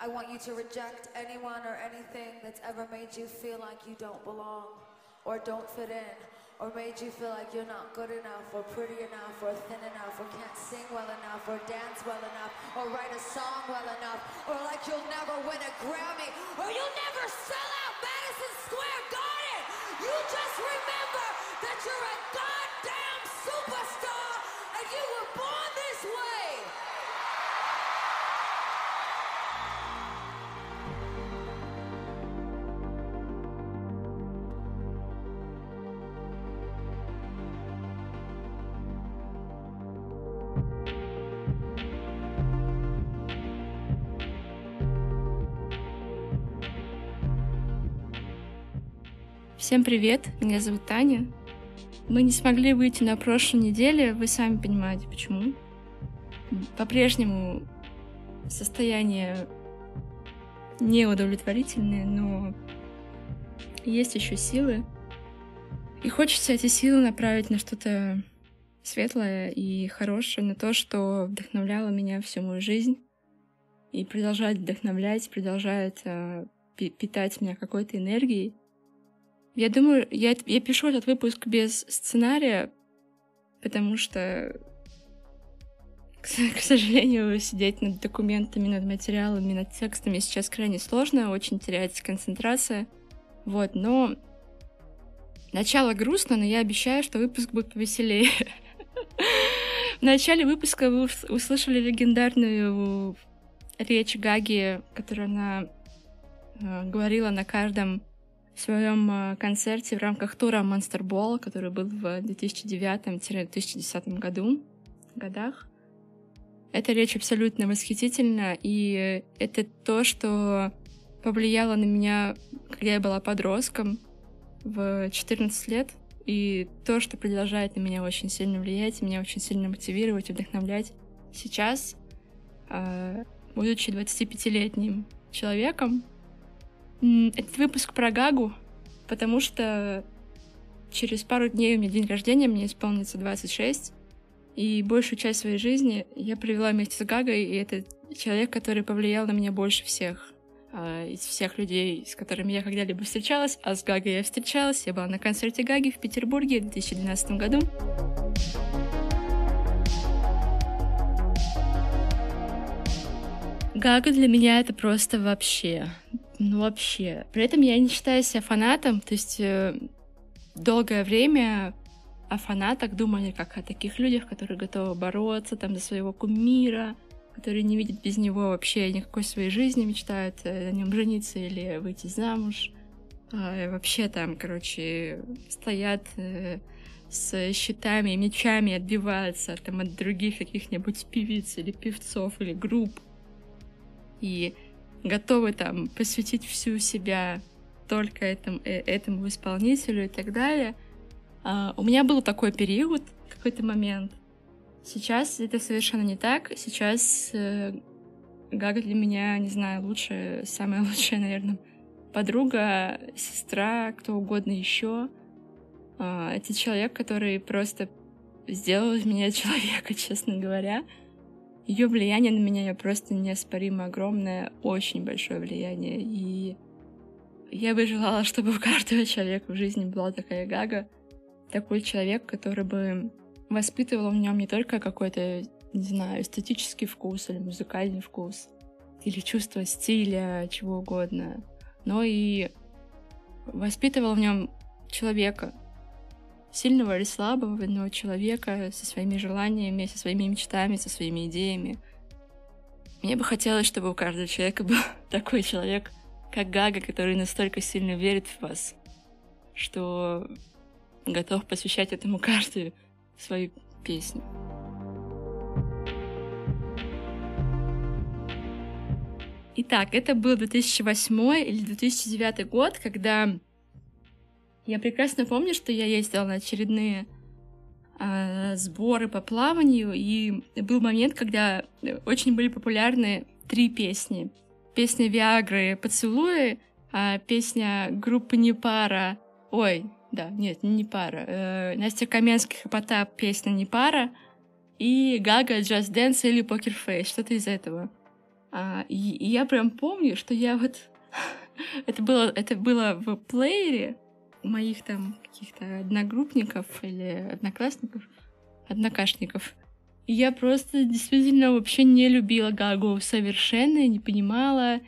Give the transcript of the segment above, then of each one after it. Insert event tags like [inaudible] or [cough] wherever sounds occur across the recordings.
I want you to reject anyone or anything that's ever made you feel like you don't belong or don't fit in or made you feel like you're not good enough or pretty enough or thin enough or can't sing well enough or dance well enough or write a song well enough or like you'll never win a Grammy or you'll never sell out Madison Square Garden. You just remember that you're a goddamn Всем привет, меня зовут Таня. Мы не смогли выйти на прошлой неделе, вы сами понимаете почему. По-прежнему состояние неудовлетворительное, но есть еще силы. И хочется эти силы направить на что-то светлое и хорошее, на то, что вдохновляло меня всю мою жизнь и продолжает вдохновлять, продолжает э, питать меня какой-то энергией. Я думаю, я, я пишу этот выпуск без сценария, потому что, к, [laughs] к сожалению, сидеть над документами, над материалами, над текстами сейчас крайне сложно, очень теряется концентрация. Вот, но начало грустно, но я обещаю, что выпуск будет повеселее. [laughs] В начале выпуска вы услышали легендарную речь Гаги, которую она э, говорила на каждом в своем э, концерте в рамках тура Monster Ball, который был в 2009-2010 году, годах. Эта речь абсолютно восхитительна, и это то, что повлияло на меня, когда я была подростком в 14 лет, и то, что продолжает на меня очень сильно влиять, меня очень сильно мотивировать вдохновлять сейчас, э, будучи 25-летним человеком, этот выпуск про Гагу, потому что через пару дней у меня день рождения, мне исполнится 26, и большую часть своей жизни я провела вместе с Гагой, и это человек, который повлиял на меня больше всех э, из всех людей, с которыми я когда-либо встречалась, а с Гагой я встречалась, я была на концерте Гаги в Петербурге в 2012 году. Гага для меня это просто вообще ну, вообще. При этом я не считаю себя фанатом, то есть э, долгое время о фанатах думали как о таких людях, которые готовы бороться там за своего кумира, которые не видят без него вообще никакой своей жизни, мечтают э, о нем жениться или выйти замуж. А, вообще там, короче, стоят э, с щитами и мечами отбиваются там от других каких-нибудь певиц или певцов или групп. И готовы там посвятить всю себя только этому, э, этому исполнителю и так далее. А, у меня был такой период, какой-то момент. Сейчас это совершенно не так. Сейчас э, Гага для меня, не знаю, лучшая, самая [laughs] лучшая, наверное, подруга, сестра, кто угодно еще. А, это человек, который просто сделал из меня человека, [laughs] честно говоря. Ее влияние на меня просто неоспоримо огромное, очень большое влияние. И я бы желала, чтобы у каждого человека в жизни была такая гага, такой человек, который бы воспитывал в нем не только какой-то, не знаю, эстетический вкус или музыкальный вкус, или чувство стиля, чего угодно, но и воспитывал в нем человека, сильного или слабого, но человека со своими желаниями, со своими мечтами, со своими идеями. Мне бы хотелось, чтобы у каждого человека был [laughs] такой человек, как Гага, который настолько сильно верит в вас, что готов посвящать этому [laughs] каждую свою песню. Итак, это был 2008 или 2009 год, когда я прекрасно помню, что я ездила на очередные э, сборы по плаванию, и был момент, когда очень были популярны три песни. Песня Виагры «Поцелуи», а песня группы Непара, ой, да, нет, не Непара, э, Настя Каменских и Потап песня Непара, и Гага Just Dance или Poker Face, что-то из этого. А, и, и я прям помню, что я вот... [laughs] это, было, это было в плеере моих там каких-то одногруппников или одноклассников, однокашников. Я просто действительно вообще не любила Гагу совершенно, не понимала.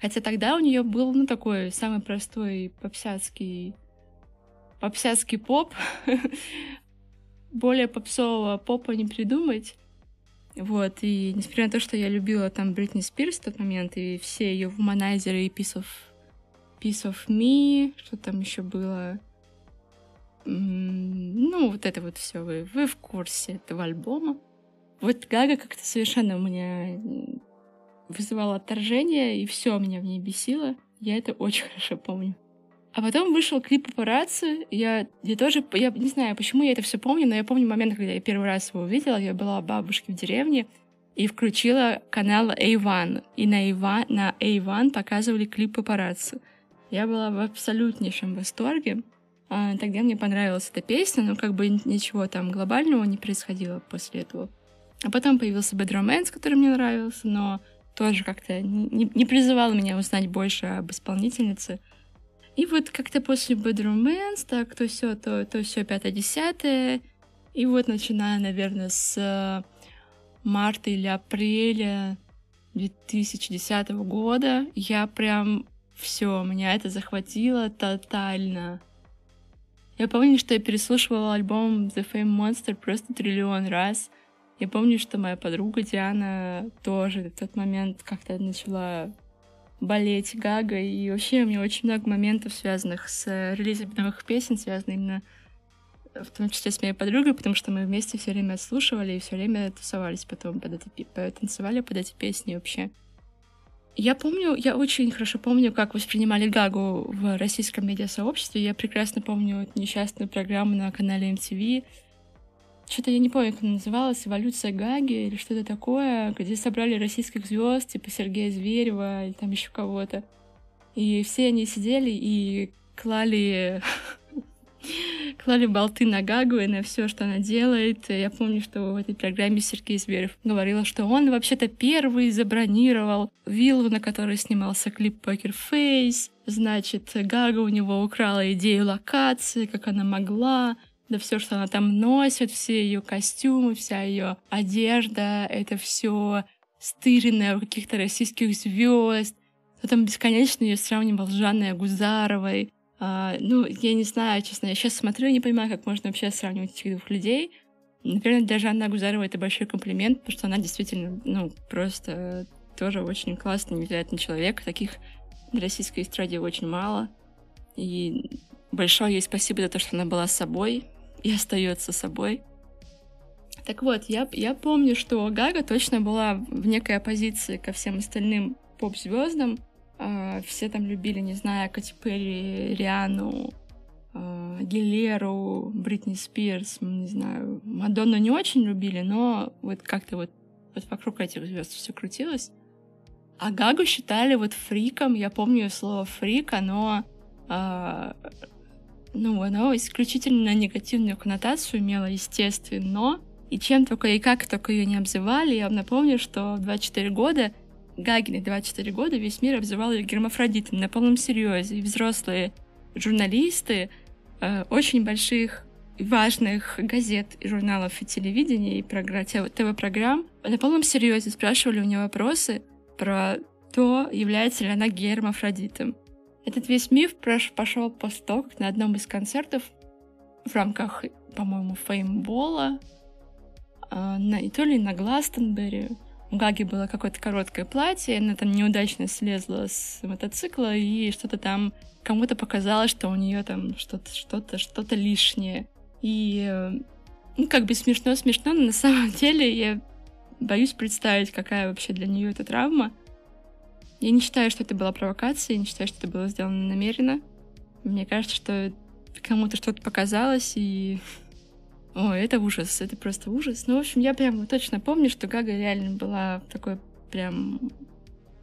Хотя тогда у нее был, ну, такой самый простой попсяцкий, попсяцкий поп. [laughs] Более попсового попа не придумать. Вот, и несмотря на то, что я любила там Бритни Спирс в тот момент, и все ее вуманайзеры и of, Piece of Me, что там еще было, ну, вот это вот все вы, вы в курсе этого альбома. Вот Гага как-то совершенно у меня вызывала отторжение, и все меня в ней бесило. Я это очень [laughs] хорошо помню. А потом вышел клип «Папарацци». Я, я тоже, я не знаю, почему я это все помню, но я помню момент, когда я первый раз его увидела. Я была у бабушки в деревне и включила канал A1. И на A1, на A1 показывали клип «Папарацци». Я была в абсолютнейшем восторге. А, тогда мне понравилась эта песня, но как бы ничего там глобального не происходило после этого. А потом появился Bad Romance, который мне нравился, но тоже как-то не, призывал меня узнать больше об исполнительнице. И вот как-то после Bad Romance, так, то все, то, то все пятое-десятое. И вот начиная, наверное, с э, марта или апреля 2010 года, я прям все, меня это захватило тотально. Я помню, что я переслушивала альбом The Fame Monster просто триллион раз. Я помню, что моя подруга Диана тоже в тот момент как-то начала болеть Гага, и вообще у меня очень много моментов, связанных с э, релизом новых песен, связанных именно в том числе с моей подругой, потому что мы вместе все время слушали и все время тусовались потом под эти, танцевали под эти песни вообще. Я помню, я очень хорошо помню, как воспринимали Гагу в российском медиасообществе. Я прекрасно помню несчастную программу на канале MTV, что-то я не помню, как она называлась, «Эволюция Гаги» или что-то такое, где собрали российских звезд, типа Сергея Зверева или там еще кого-то. И все они сидели и клали [laughs] клали болты на Гагу и на все, что она делает. Я помню, что в этой программе Сергей Зверев говорил, что он вообще-то первый забронировал виллу, на которой снимался клип «Покер Фейс». Значит, Гага у него украла идею локации, как она могла да все, что она там носит, все ее костюмы, вся ее одежда, это все стыренное у каких-то российских звезд. Там бесконечно ее сравнивал с Жанной Агузаровой. А, ну, я не знаю, честно, я сейчас смотрю и не понимаю, как можно вообще сравнивать этих двух людей. Наверное, для Жанны Агузаровой это большой комплимент, потому что она действительно, ну, просто тоже очень классный, невероятный человек. Таких в российской эстраде очень мало. И большое ей спасибо за то, что она была собой, и остается собой. Так вот, я, я помню, что Гага точно была в некой оппозиции ко всем остальным поп-звездам. Э, все там любили, не знаю, Кати Перри, Риану, э, Гилеру, Бритни Спирс, не знаю. Мадонну не очень любили, но вот как-то вот, вот вокруг этих звезд все крутилось. А Гагу считали вот фриком. Я помню слово фрик, оно э, ну, оно исключительно негативную коннотацию имело, естественно. И чем только и как только ее не обзывали, я вам напомню, что в 24 года Гагиной 24 года весь мир обзывал ее гермафродитом на полном серьезе. И взрослые журналисты э, очень больших важных газет и журналов и телевидения и программ, ТВ-программ на полном серьезе спрашивали у нее вопросы про то, является ли она гермафродитом. Этот весь миф пошел как на одном из концертов в рамках, по-моему, феймбола, а, на, и то ли на Гластенберри, у Гаги было какое-то короткое платье, она там неудачно слезла с мотоцикла, и что-то там кому-то показалось, что у нее там что-то, что-то, что-то лишнее. И, э, ну, как бы смешно-смешно, но на [laughs] самом деле я боюсь представить, какая вообще для нее эта травма. Я не считаю, что это была провокация, я не считаю, что это было сделано намеренно. Мне кажется, что кому-то что-то показалось, и... [laughs] О, это ужас, это просто ужас. Ну, в общем, я прям точно помню, что Гага реально была такой прям...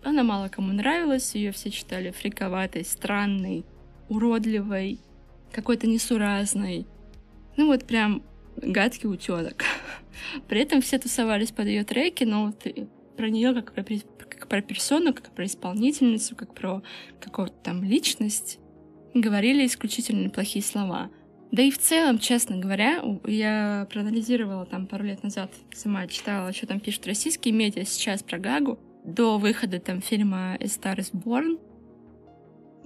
Она мало кому нравилась, ее все считали фриковатой, странной, уродливой, какой-то несуразной. Ну вот прям гадкий утенок. [laughs] При этом все тусовались под ее треки, но вот про нее как про, как про персону, как про исполнительницу, как про какую-то там личность, говорили исключительно плохие слова. Да и в целом, честно говоря, я проанализировала там пару лет назад, сама читала, что там пишут российские медиа сейчас про Гагу, до выхода там фильма «A Star is Born».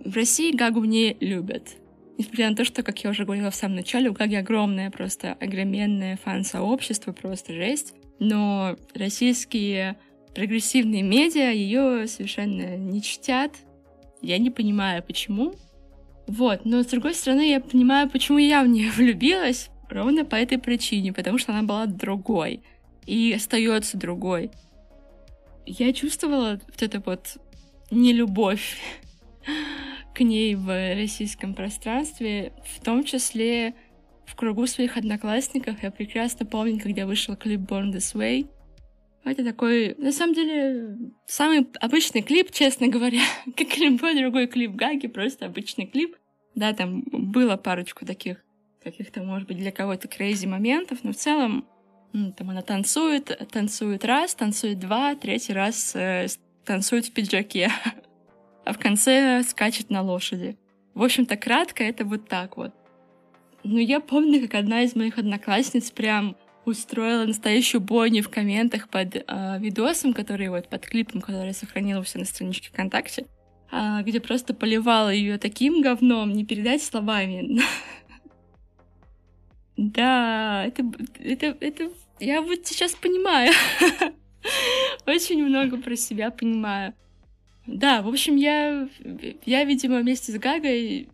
В России Гагу не любят. Несмотря на то, что, как я уже говорила в самом начале, у Гаги огромное, просто огроменное фан-сообщество, просто жесть. Но российские прогрессивные медиа ее совершенно не чтят. Я не понимаю, почему. Вот, но с другой стороны, я понимаю, почему я в нее [laughs] влюбилась. Ровно по этой причине, потому что она была другой. И остается другой. Я чувствовала вот эту вот нелюбовь [laughs] к ней в российском пространстве, в том числе в кругу своих одноклассников. Я прекрасно помню, когда вышел клип Born This Way. Это такой, на самом деле, самый обычный клип, честно говоря, [laughs] как и любой другой клип Гаги, просто обычный клип. Да, там было парочку таких каких-то, может быть, для кого-то крейзи моментов, но в целом ну, там она танцует, танцует раз, танцует два, третий раз э, танцует в пиджаке. [laughs] а в конце скачет на лошади. В общем-то, кратко это вот так вот. Но я помню, как одна из моих одноклассниц прям устроила настоящую бойню в комментах под э, видосом, который вот под клипом, который я сохранила все на страничке ВКонтакте, э, где просто поливала ее таким говном, не передать словами. [laughs] Да, это, это, это, я вот сейчас понимаю. [laughs] Очень много про себя понимаю. Да, в общем, я, я, видимо, вместе с Гагой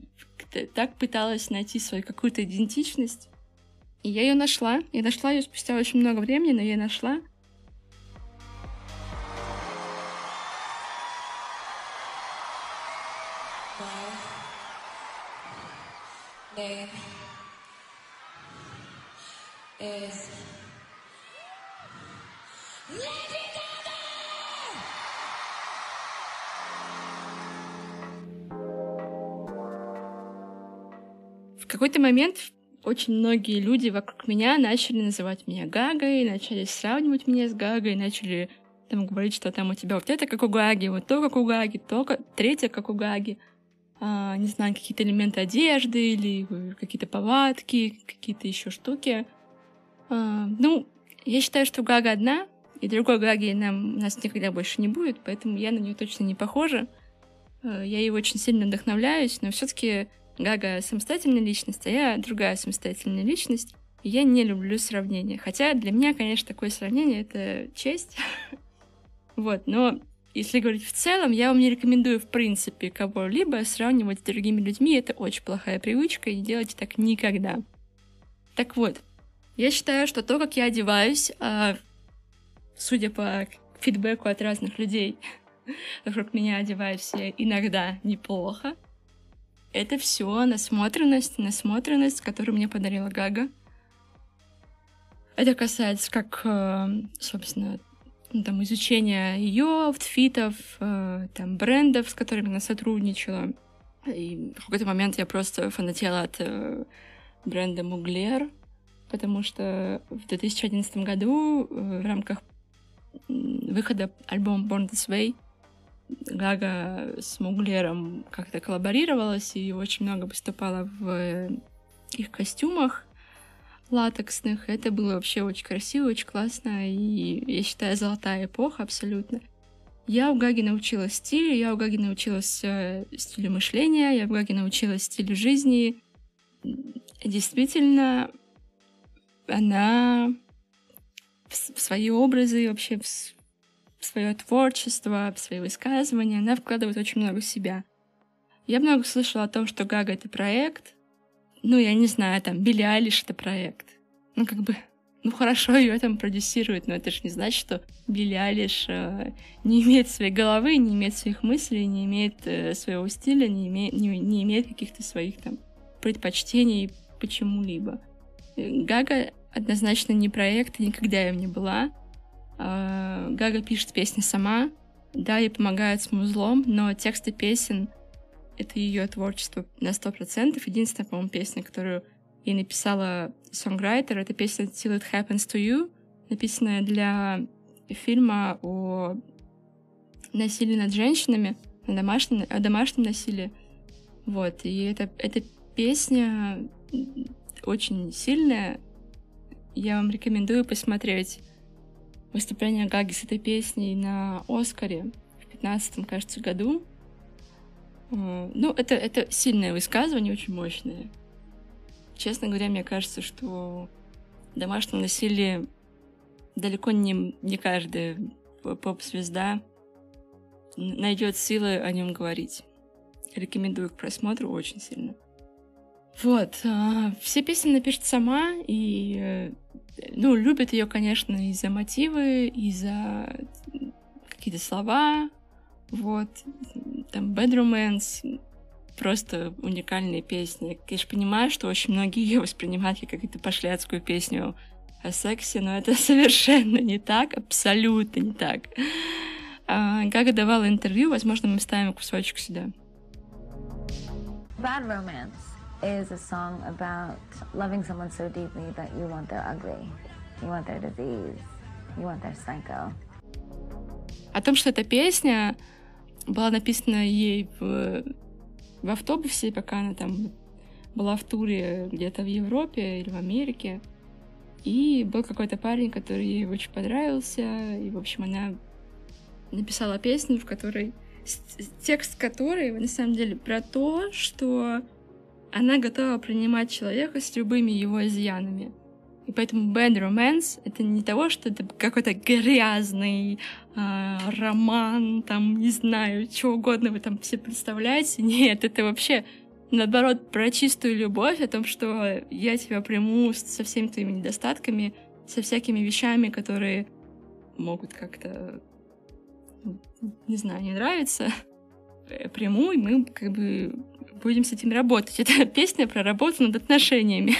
так пыталась найти свою какую-то идентичность. И я ее нашла. Я нашла ее спустя очень много времени, но я ее нашла. is какой-то момент очень многие люди вокруг меня начали называть меня Гагой, начали сравнивать меня с Гагой, начали там говорить, что там у тебя вот это как у Гаги, вот то как у Гаги, то как... третье как у Гаги. А, не знаю, какие-то элементы одежды или какие-то повадки, какие-то еще штуки. А, ну, я считаю, что Гага одна, и другой Гаги нам, у нас никогда больше не будет, поэтому я на нее точно не похожа. А, я ей очень сильно вдохновляюсь, но все-таки Гага самостоятельная личность, а я другая самостоятельная личность. И я не люблю сравнения. Хотя для меня, конечно, такое сравнение — это честь. [laughs] вот, но если говорить в целом, я вам не рекомендую, в принципе, кого-либо сравнивать с другими людьми. Это очень плохая привычка, и не делайте так никогда. Так вот, я считаю, что то, как я одеваюсь, а, судя по фидбэку от разных людей, [laughs] вокруг меня одеваюсь я иногда неплохо, это все насмотренность, насмотренность, которую мне подарила Гага. Это касается как, э, собственно, ну, там, изучения ее аутфитов, э, там, брендов, с которыми она сотрудничала. И в какой-то момент я просто фанатела от э, бренда Муглер, потому что в 2011 году в рамках выхода альбома Born This Way Гага с Муглером как-то коллаборировалась и очень много выступала в их костюмах латексных. Это было вообще очень красиво, очень классно, и я считаю, золотая эпоха абсолютно. Я у Гаги научилась стилю, я у Гаги научилась э, стилю мышления, я у Гаги научилась стилю жизни. Действительно, она в свои образы, вообще в в свое творчество, в свои высказывания, она вкладывает очень много себя. Я много слышала о том, что Гага — это проект. Ну, я не знаю, там, Билли Айлиш — это проект. Ну, как бы, ну, хорошо [laughs] ее там продюсируют, но это же не значит, что Билли Айлиш э, не имеет своей головы, не имеет своих мыслей, не имеет э, своего стиля, не, име, не, не имеет каких-то своих там предпочтений почему-либо. Гага однозначно не проект, никогда им не была. А, Гага пишет песни сама, да, ей помогает с музлом, но тексты песен — это ее творчество на сто процентов. Единственная, по-моему, песня, которую ей написала сонграйтер, это песня «Till it happens to you», написанная для фильма о насилии над женщинами, о домашнем, о домашнем насилии. Вот, и это, эта песня очень сильная. Я вам рекомендую посмотреть выступление Гаги с этой песней на Оскаре в 15 кажется, году. Э, ну, это, это сильное высказывание, очень мощное. Честно говоря, мне кажется, что домашнее насилие далеко не, не каждая поп-звезда найдет силы о нем говорить. Рекомендую к просмотру очень сильно. Вот, а, все песни напишет сама, и, э, ну, любит ее, конечно, из-за мотивы, из-за какие-то слова, вот, там, Bad Romance, просто уникальные песни. Я, конечно, понимаю, что очень многие ее воспринимают как какую-то пошляцкую песню о сексе, но это [laughs] совершенно не так, абсолютно не так. А, Гага давала интервью, возможно, мы ставим кусочек сюда. Bad Romance is a song about loving someone so deeply that you want their ugly, you want their disease, you want their psycho. О том, что эта песня была написана ей в, в автобусе, пока она там была в туре где-то в Европе или в Америке. И был какой-то парень, который ей очень понравился, и, в общем, она написала песню, в которой текст которой на самом деле про то, что она готова принимать человека с любыми его изъянами. И поэтому bad romance — это не того, что это какой-то грязный э, роман, там, не знаю, что угодно вы там все представляете. [laughs] Нет, это вообще, наоборот, про чистую любовь, о том, что я тебя приму со всеми твоими недостатками, со всякими вещами, которые могут как-то не знаю, не нравится, э, приму, и мы как бы будем с этим работать. [laughs] Это песня про работу над отношениями.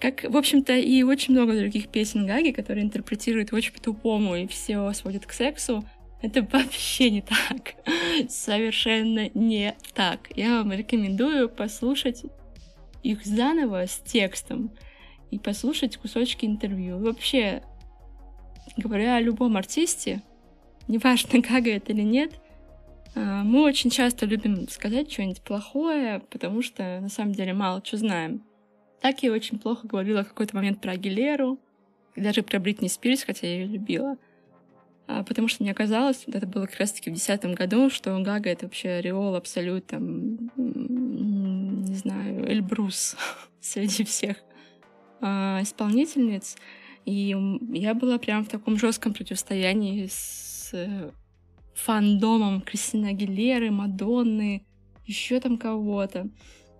Как, в общем-то, и очень много других песен Гаги, которые интерпретируют очень по-тупому и все сводят к сексу. Это вообще не так. [laughs] Совершенно не так. Я вам рекомендую послушать их заново с текстом и послушать кусочки интервью. Вообще, говоря о любом артисте, неважно, [laughs] Гага это или нет, мы очень часто любим сказать что-нибудь плохое, потому что на самом деле мало что знаем. Так я очень плохо говорила в какой-то момент про Агилеру, и даже про Бритни Спирс, хотя я ее любила. А, потому что мне казалось, это было как раз-таки в десятом году, что Гага — это вообще ореол абсолют, там, не знаю, Эльбрус [laughs] среди всех а, исполнительниц. И я была прям в таком жестком противостоянии с Э, фандомом Кристины Агилеры, Мадонны, еще там кого-то.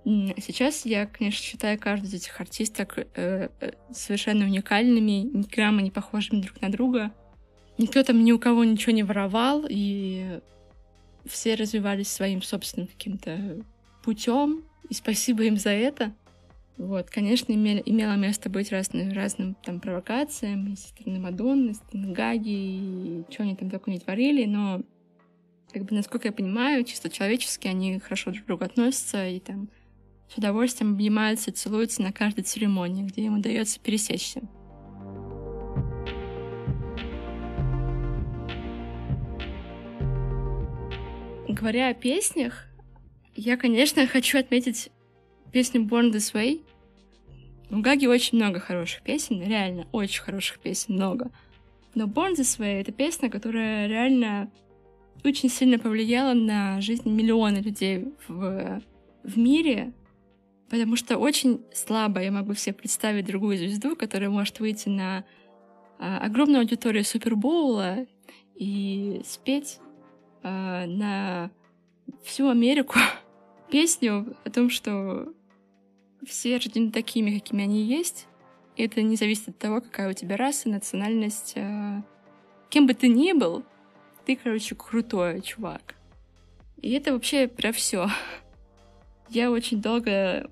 Сейчас я, конечно, считаю каждую из этих артисток э, э, совершенно уникальными, ни грамма не похожими друг на друга. Никто там ни у кого ничего не воровал, и все развивались своим собственным каким-то путем, и спасибо им за это. Вот, конечно, имели, имело место быть разным, разным там провокациям и со стороны Мадонны, со стороны Гаги, и что они там такое не творили, но как бы, насколько я понимаю, чисто человечески они хорошо друг к другу относятся и там с удовольствием обнимаются целуются на каждой церемонии, где им удается пересечься. Говоря о песнях, я, конечно, хочу отметить песню Born This Way. У Гаги очень много хороших песен, реально, очень хороших песен, много. Но Born This Way — это песня, которая реально очень сильно повлияла на жизнь миллиона людей в, в мире, потому что очень слабо я могу себе представить другую звезду, которая может выйти на а, огромную аудиторию Супербоула и спеть а, на всю Америку [laughs] песню о том, что все рождены такими, какими они есть. И это не зависит от того, какая у тебя раса, национальность. Э, кем бы ты ни был, ты, короче, крутой чувак. И это вообще про все. [laughs] Я очень долго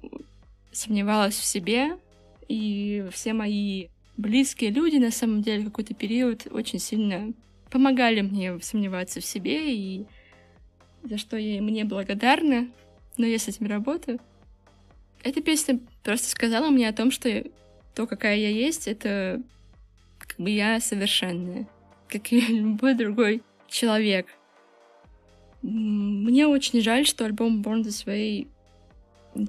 сомневалась в себе, и все мои близкие люди, на самом деле, какой-то период очень сильно помогали мне сомневаться в себе, и за что я им не благодарна, но я с этим работаю. Эта песня просто сказала мне о том, что то, какая я есть, это как бы я совершенная. Как и [laughs] любой другой человек. Мне очень жаль, что альбом Born This Way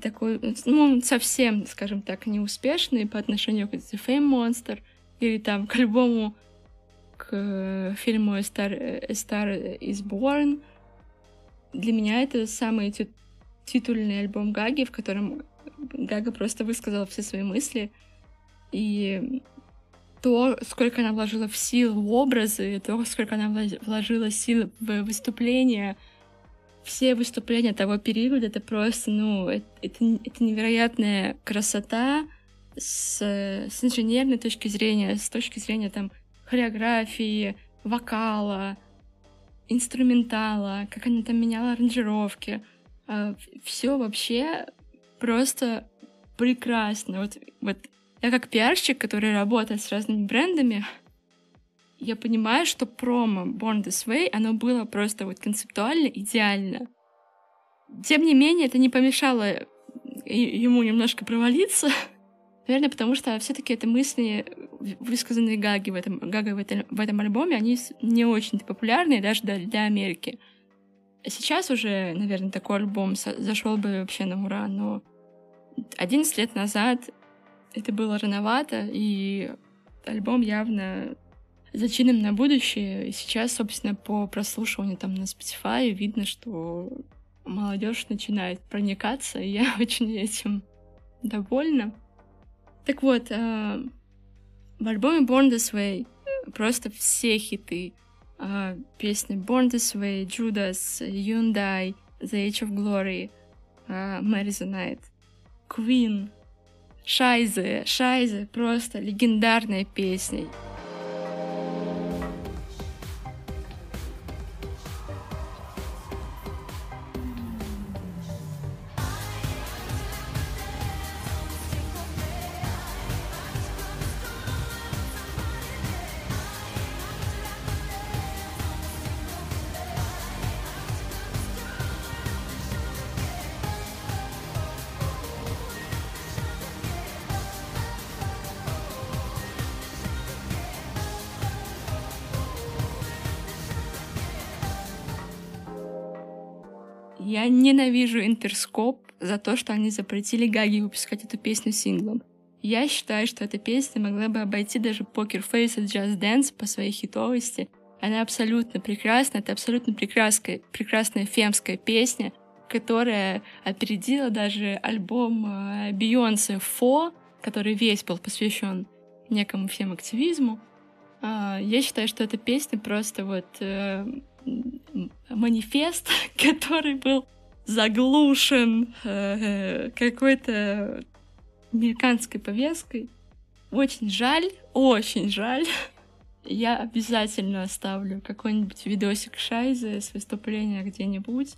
такой, ну, совсем, скажем так, неуспешный по отношению к The Fame Monster или там к альбому, к э, фильму A Star, A Star Is Born. Для меня это самый титульный альбом Гаги, в котором Гага просто высказала все свои мысли. И то, сколько она вложила в силу в образы, то, сколько она вложила сил в выступления, все выступления того периода, это просто, ну, это, это, это невероятная красота с, с инженерной точки зрения, с точки зрения там хореографии, вокала, инструментала, как она там меняла аранжировки. А, все вообще просто прекрасно. Вот, вот я как пиарщик, который работает с разными брендами, я понимаю, что промо Born This Way, оно было просто вот концептуально идеально. Тем не менее, это не помешало ему немножко провалиться. [laughs] Наверное, потому что все таки это мысли, высказанные Гаги в этом, Гага в этом, в этом альбоме, они не очень популярны даже для Америки. Сейчас уже, наверное, такой альбом зашел бы вообще на ура, но 11 лет назад это было рановато, и альбом явно зачинен на будущее. И сейчас, собственно, по прослушиванию там на Spotify видно, что молодежь начинает проникаться, и [laughs] я очень этим довольна. Так вот, э, в альбоме Born This Way просто все хиты. Э, песни Born This Way, Judas, Hyundai, The Age of Glory, э, Mary the Night, Queen, Шайзе, Шайзе, просто легендарная песня. Ненавижу Интерскоп за то, что они запретили Гаги выпускать эту песню синглом. Я считаю, что эта песня могла бы обойти даже Poker Face и Just Dance по своей хитовости. Она абсолютно прекрасна, это абсолютно прекрасная, прекрасная фемская песня, которая опередила даже альбом Бейонсе Фо, который весь был посвящен некому фем-активизму. А, я считаю, что эта песня просто вот э, манифест, [laughs] который был заглушен э, какой-то американской повесткой. Очень жаль, очень жаль. Я обязательно оставлю какой-нибудь видосик Шайзы с выступления где-нибудь,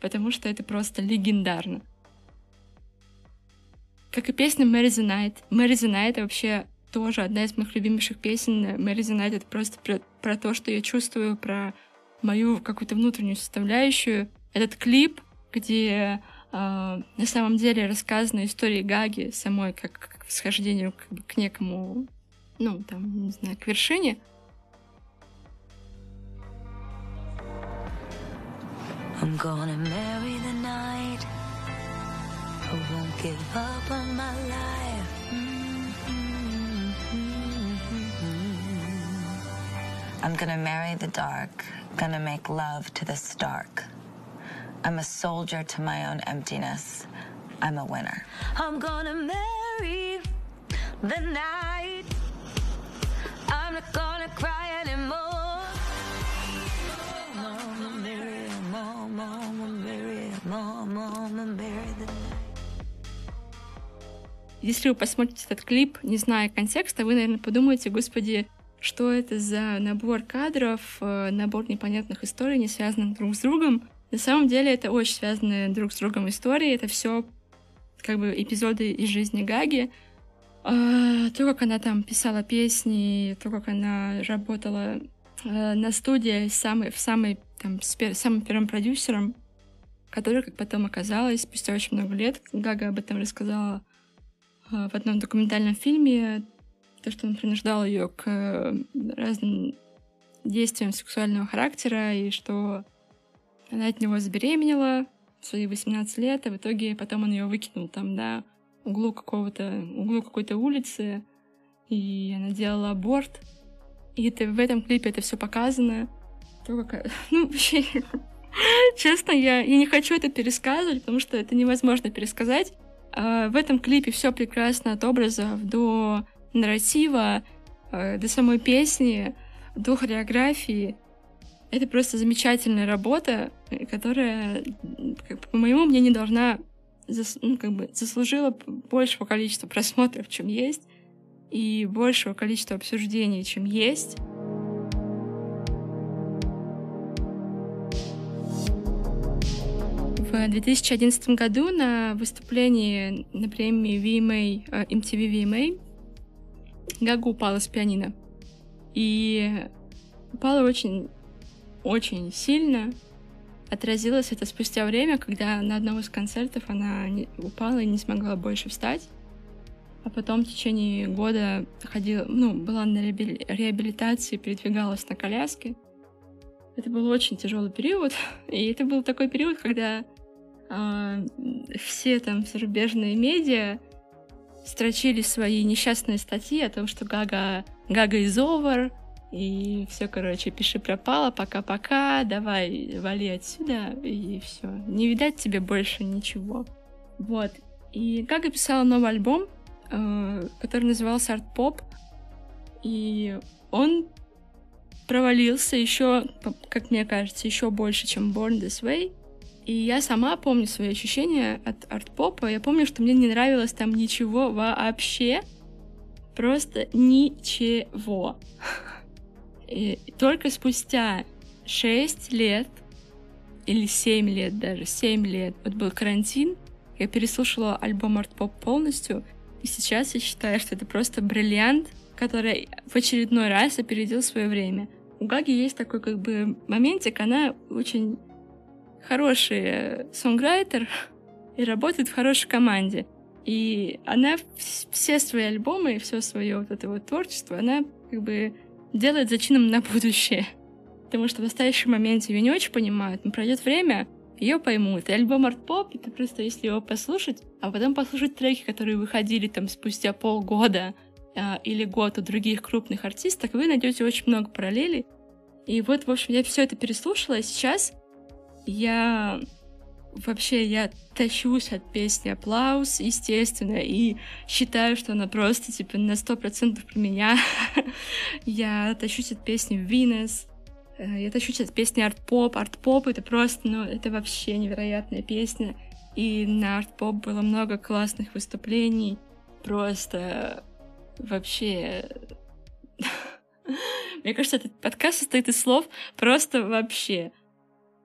потому что это просто легендарно. Как и песня Mary the Night. Mary the Night вообще тоже одна из моих любимейших песен. Mary the Night — это просто про, про то, что я чувствую, про мою какую-то внутреннюю составляющую. Этот клип, где э, на самом деле рассказана история Гаги самой, как, как восхождению как бы, к некому, ну, там, не знаю, к вершине. I'm gonna marry the night who won't give up on my life. I'm gonna marry the dark Gonna make love to the stark. I'm a soldier to my own emptiness. I'm a winner. I'm gonna marry the night. I'm not gonna cry anymore. Mama, marry, mama, mama, marry, mama, mama, marry the night. Если вы посмотрите этот клип, не зная контекста, вы, наверное, подумаете, господи, что это за набор кадров, э, набор непонятных историй, не связанных друг с другом. На самом деле это очень связанные друг с другом истории, это все как бы эпизоды из жизни Гаги. А, то, как она там писала песни, то, как она работала э, на студии с самой, в самой, там, с пер, самым первым продюсером, который, как потом оказалось, спустя очень много лет, Гага об этом рассказала э, в одном документальном фильме, то, что он принуждал ее к э, разным действием сексуального характера, и что она от него забеременела в свои 18 лет, а в итоге потом он ее выкинул там, да, углу какого-то, углу какой-то улицы, и она делала аборт. И это, в этом клипе это все показано. То, как... [laughs] Ну, вообще, [laughs] честно, я, я не хочу это пересказывать, потому что это невозможно пересказать. А в этом клипе все прекрасно от образов до нарратива, э, до самой песни, до хореографии. Это просто замечательная работа, которая, как, по моему мнению, должна зас, ну, как бы заслужила большего количества просмотров, чем есть, и большего количества обсуждений, чем есть. В 2011 году на выступлении на премии VMA, э, MTV VMA Гага упала с пианино. И упала очень, очень сильно. Отразилось это спустя время, когда на одном из концертов она упала и не смогла больше встать. А потом в течение года ходила, ну, была на реабилитации, передвигалась на коляске. Это был очень тяжелый период. [laughs] И это был такой период, когда э, все там зарубежные медиа строчили свои несчастные статьи о том, что Гага, Гага из over, и все, короче, пиши пропало, пока-пока, давай, вали отсюда, и все. Не видать тебе больше ничего. Вот. И Гага писала новый альбом, э, который назывался Art Pop, и он провалился еще, как мне кажется, еще больше, чем Born This Way. И я сама помню свои ощущения от арт-попа. Я помню, что мне не нравилось там ничего вообще. Просто ничего. [laughs] И только спустя 6 лет, или 7 лет даже, 7 лет, вот был карантин, я переслушала альбом арт-поп полностью, и сейчас я считаю, что это просто бриллиант, который в очередной раз опередил свое время. У Гаги есть такой как бы моментик, она очень хороший сонграйтер [laughs] и работает в хорошей команде. И она все свои альбомы и все свое вот это вот творчество, она как бы делает зачином на будущее. Потому что в настоящем моменте ее не очень понимают, но пройдет время, ее поймут. И альбом Art Pop, это просто если его послушать, а потом послушать треки, которые выходили там спустя полгода а, или год у других крупных артистов, вы найдете очень много параллелей. И вот, в общем, я все это переслушала, и сейчас я вообще я тащусь от песни «Applause», естественно, и считаю, что она просто, типа, на сто процентов про меня. [laughs] я тащусь от песни «Venus», э, я тащусь от песни «Artpop». «Artpop» — это просто, ну, это вообще невероятная песня. И на «Artpop» было много классных выступлений. Просто вообще... [laughs] Мне кажется, этот подкаст состоит из слов «просто вообще»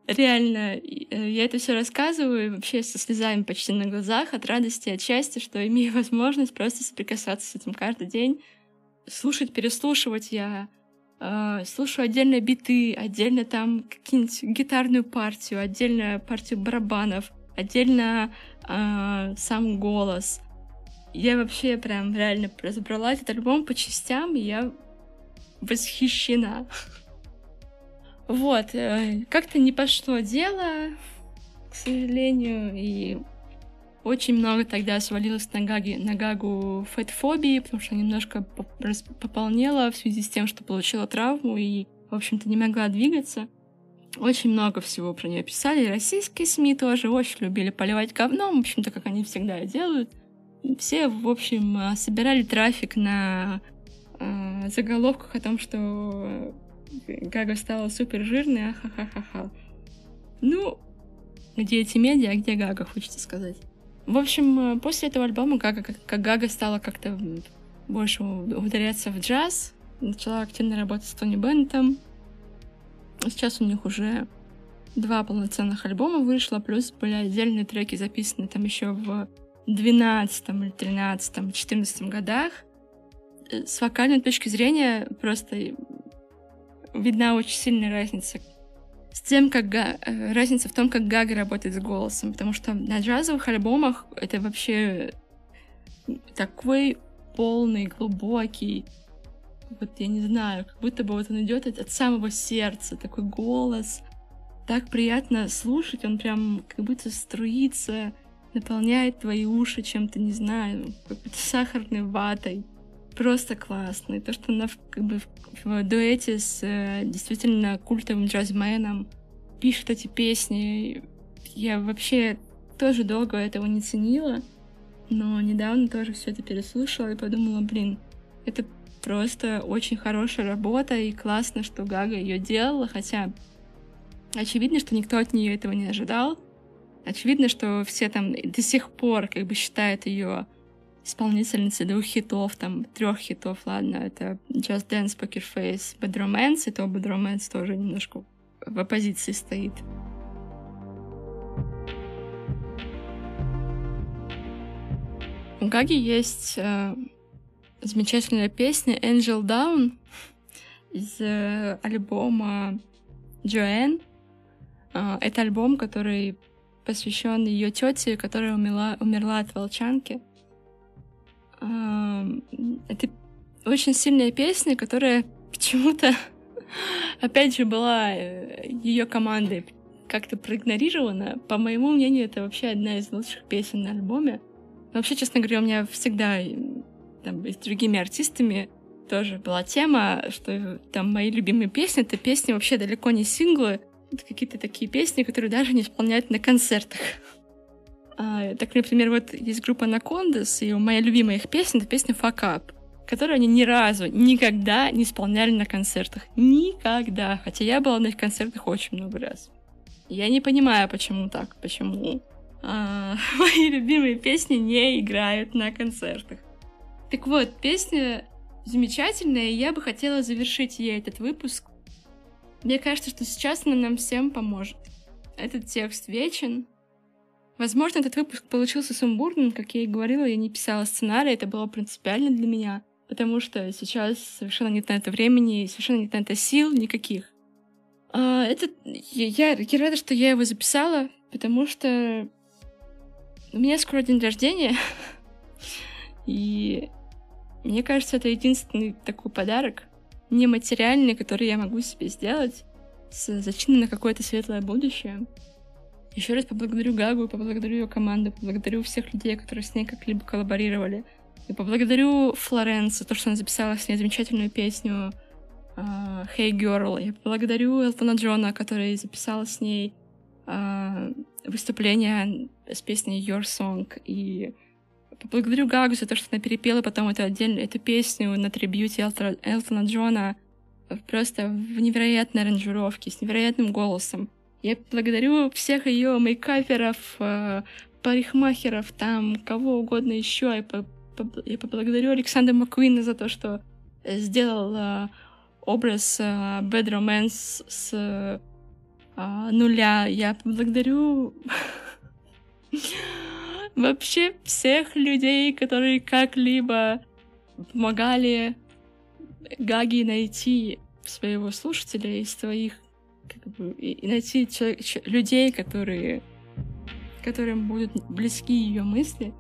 реально, э, я это все рассказываю вообще со слезами почти на глазах от радости, от счастья, что имею [laughs] возможность просто соприкасаться с этим каждый день, слушать, переслушивать я э, слушаю отдельно биты, отдельно там какие-нибудь гитарную партию, отдельно партию барабанов, отдельно э, сам голос. Я вообще прям реально разобрала этот альбом по частям, и я восхищена. [laughs] Вот, э, как-то не пошло дело, к сожалению, и очень много тогда свалилось на, Гаги, на Гагу фэтфобии, потому что немножко пополнела в связи с тем, что получила травму и, в общем-то, не могла двигаться. Очень много всего про нее писали. И российские СМИ тоже очень любили поливать говном, в общем-то, как они всегда делают. Все, в общем, э, собирали трафик на э, заголовках о том, что Гага стала супер жирной, ахахахаха. Ну, где эти медиа, а где Гага, хочется сказать. В общем, э, после этого альбома Гага, как, Гага стала как-то больше ударяться в джаз, начала активно работать с Тони Беннетом. Сейчас у них уже два полноценных альбома вышло, плюс были отдельные треки записаны там еще в 12 или 13 14 годах. Э, с вокальной точки зрения просто видна очень сильная разница с тем, как га... Э, разница в том, как Гага работает с голосом, потому что на джазовых альбомах это вообще такой полный, глубокий, вот я не знаю, как будто бы вот он идет от, от самого сердца, такой голос. Так приятно слушать, он прям как будто струится, наполняет твои уши чем-то, не знаю, какой-то сахарной ватой. Просто классно. И то, что она в, как бы в, дуэте с э, действительно культовым джазменом пишет эти песни, я вообще тоже долго этого не ценила, но недавно тоже все это переслушала и подумала, блин, это просто очень хорошая работа, и классно, что Гага ее делала, хотя очевидно, что никто от нее этого не ожидал. Очевидно, что все там до сих пор как бы считают ее исполнительницей двух хитов, там, трех хитов, ладно, это Just Dance, Poker Face, Bad Romance, и то Bad Romance тоже немножко в оппозиции стоит. У Гаги есть э, замечательная песня Angel Down из э, альбома Joanne. Э, это альбом, который посвящен ее тете, которая умерла, умерла от волчанки. Э, это очень сильная песня, которая [laughs] почему-то, опять же, была э, ее командой как-то проигнорирована. По моему мнению, это вообще одна из лучших песен на альбоме. Вообще, честно говоря, у меня всегда там, с другими артистами тоже была тема, что там мои любимые песни — это песни вообще далеко не синглы, это какие-то такие песни, которые даже не исполняют на концертах. А, так, например, вот есть группа Накондас, и моя любимая их песня — это песня «Fuck Up», которую они ни разу, никогда не исполняли на концертах. Никогда. Хотя я была на их концертах очень много раз. Я не понимаю, почему так, почему а, [laughs] мои любимые песни не играют на концертах. Так вот, песня замечательная, и я бы хотела завершить ей этот выпуск. Мне кажется, что сейчас она нам всем поможет. Этот текст вечен. Возможно, этот выпуск получился сумбурным, как я и говорила, я не писала сценарий, это было принципиально для меня, потому что сейчас совершенно нет на это времени, совершенно нет на это сил никаких. А, это я, я, рада, что я его записала, потому что у меня скоро день рождения, [laughs] и мне кажется, это единственный такой подарок, нематериальный, который я могу себе сделать с зачином на какое-то светлое будущее. Еще раз поблагодарю Гагу, поблагодарю ее команду, поблагодарю всех людей, которые с ней как-либо коллаборировали. И поблагодарю Флоренс за то, что она записала с ней замечательную песню uh, Hey Girl. Я поблагодарю Элтона Джона, который записал с ней uh, выступление с песней Your Song. И поблагодарю Гагу за то, что она перепела потом эту отдельную эту песню на трибьюте Элтона, Элтона Джона просто в невероятной аранжировке, с невероятным голосом. Я благодарю всех ее мейкаперов, э, парикмахеров, там, кого угодно еще. Я, по, по, я поблагодарю Александра Маккуина за то, что сделал э, образ э, Bad Romance с нуля. Я поблагодарю [laughs] вообще всех людей, которые как-либо помогали Гаги найти своего слушателя из своих как бы, и найти человек, людей, которые которым будут близки ее мысли.